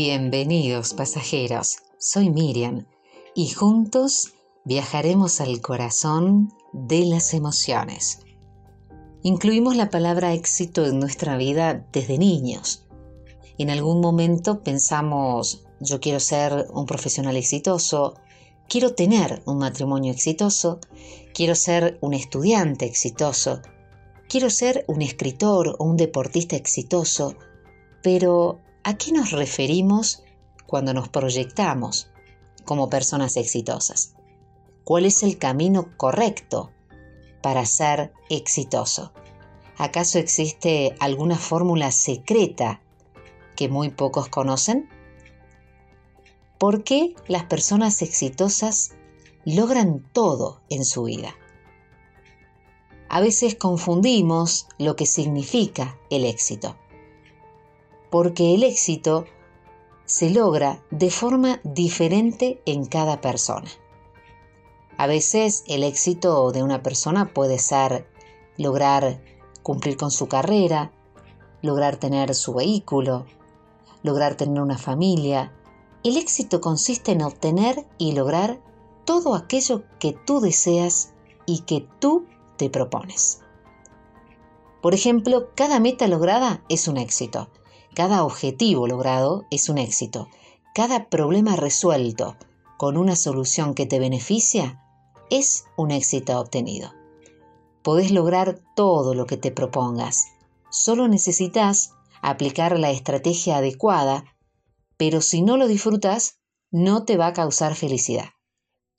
Bienvenidos pasajeros, soy Miriam y juntos viajaremos al corazón de las emociones. Incluimos la palabra éxito en nuestra vida desde niños. En algún momento pensamos, yo quiero ser un profesional exitoso, quiero tener un matrimonio exitoso, quiero ser un estudiante exitoso, quiero ser un escritor o un deportista exitoso, pero ¿a qué nos referimos cuando nos proyectamos como personas exitosas? ¿Cuál es el camino correcto para ser exitoso? ¿Acaso existe alguna fórmula secreta que muy pocos conocen? ¿Por qué las personas exitosas logran todo en su vida? A veces confundimos lo que significa el éxito, porque el éxito se logra de forma diferente en cada persona. A veces el éxito de una persona puede ser lograr cumplir con su carrera, lograr tener su vehículo, lograr tener una familia. El éxito consiste en obtener y lograr todo aquello que tú deseas y que tú te propones. Por ejemplo, cada meta lograda es un éxito, cada objetivo logrado es un éxito, cada problema resuelto con una solución que te beneficia es un éxito obtenido. Podés lograr todo lo que te propongas. Solo necesitas aplicar la estrategia adecuada, pero si no lo disfrutas, no te va a causar felicidad.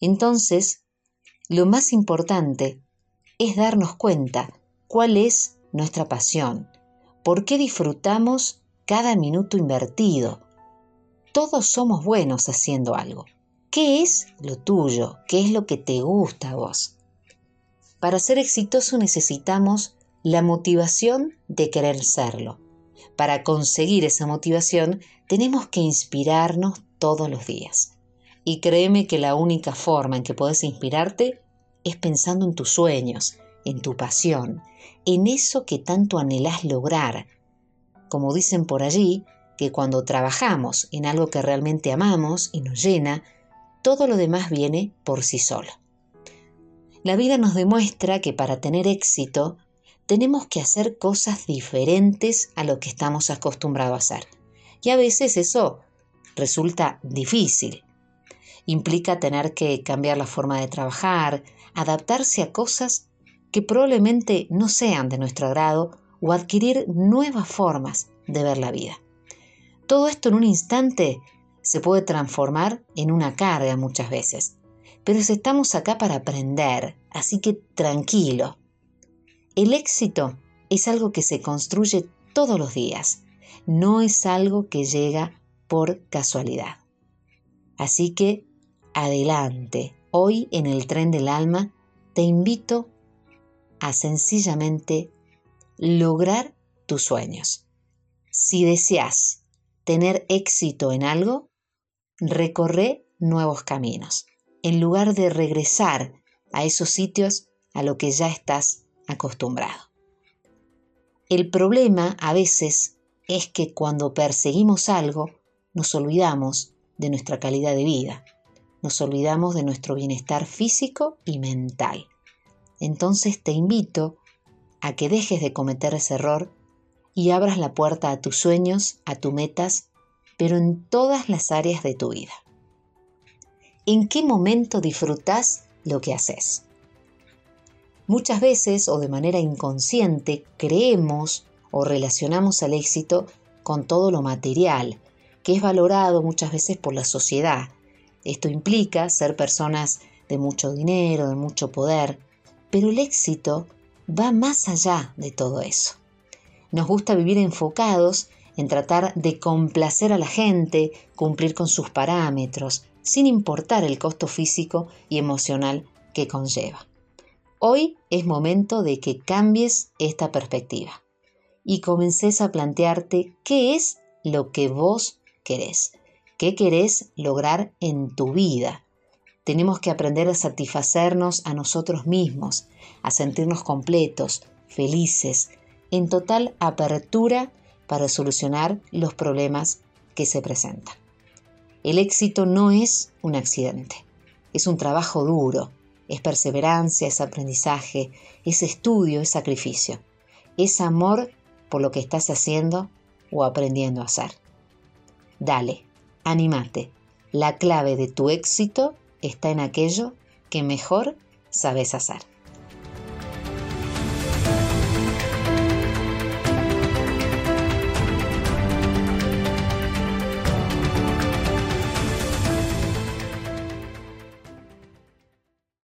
Entonces, lo más importante es darnos cuenta cuál es nuestra pasión, por qué disfrutamos cada minuto invertido. Todos somos buenos haciendo algo. ¿Qué es lo tuyo? ¿Qué es lo que te gusta a vos? Para ser exitoso necesitamos la motivación de querer serlo. Para conseguir esa motivación tenemos que inspirarnos todos los días. Y créeme que la única forma en que puedes inspirarte es pensando en tus sueños, en tu pasión, en eso que tanto anhelás lograr. Como dicen por allí, que cuando trabajamos en algo que realmente amamos y nos llena, todo lo demás viene por sí solo. La vida nos demuestra que para tener éxito tenemos que hacer cosas diferentes a lo que estamos acostumbrados a hacer. Y a veces eso resulta difícil. Implica tener que cambiar la forma de trabajar, adaptarse a cosas que probablemente no sean de nuestro agrado o adquirir nuevas formas de ver la vida. Todo esto en un instante se puede transformar en una carga muchas veces. Pero estamos acá para aprender, así que tranquilo. El éxito es algo que se construye todos los días, no es algo que llega por casualidad. Así que, adelante, hoy en el tren del alma te invito a sencillamente lograr tus sueños. Si deseas tener éxito en algo, recorre nuevos caminos, en lugar de regresar a esos sitios a lo que ya estás acostumbrado. El problema a veces es que cuando perseguimos algo, nos olvidamos de nuestra calidad de vida, nos olvidamos de nuestro bienestar físico y mental. Entonces te invito a que dejes de cometer ese error y abras la puerta a tus sueños, a tus metas pero en todas las áreas de tu vida. ¿En qué momento disfrutas lo que haces? Muchas veces o de manera inconsciente creemos o relacionamos al éxito con todo lo material, que es valorado muchas veces por la sociedad. Esto implica ser personas de mucho dinero, de mucho poder, pero el éxito va más allá de todo eso. Nos gusta vivir enfocados en tratar de complacer a la gente, cumplir con sus parámetros, sin importar el costo físico y emocional que conlleva. Hoy es momento de que cambies esta perspectiva y comences a plantearte qué es lo que vos querés, qué querés lograr en tu vida. Tenemos que aprender a satisfacernos a nosotros mismos, a sentirnos completos, felices, en total apertura para solucionar los problemas que se presentan. El éxito no es un accidente, es un trabajo duro, es perseverancia, es aprendizaje, es estudio, es sacrificio, es amor por lo que estás haciendo o aprendiendo a hacer. Dale, animate. La clave de tu éxito está en aquello que mejor sabes hacer.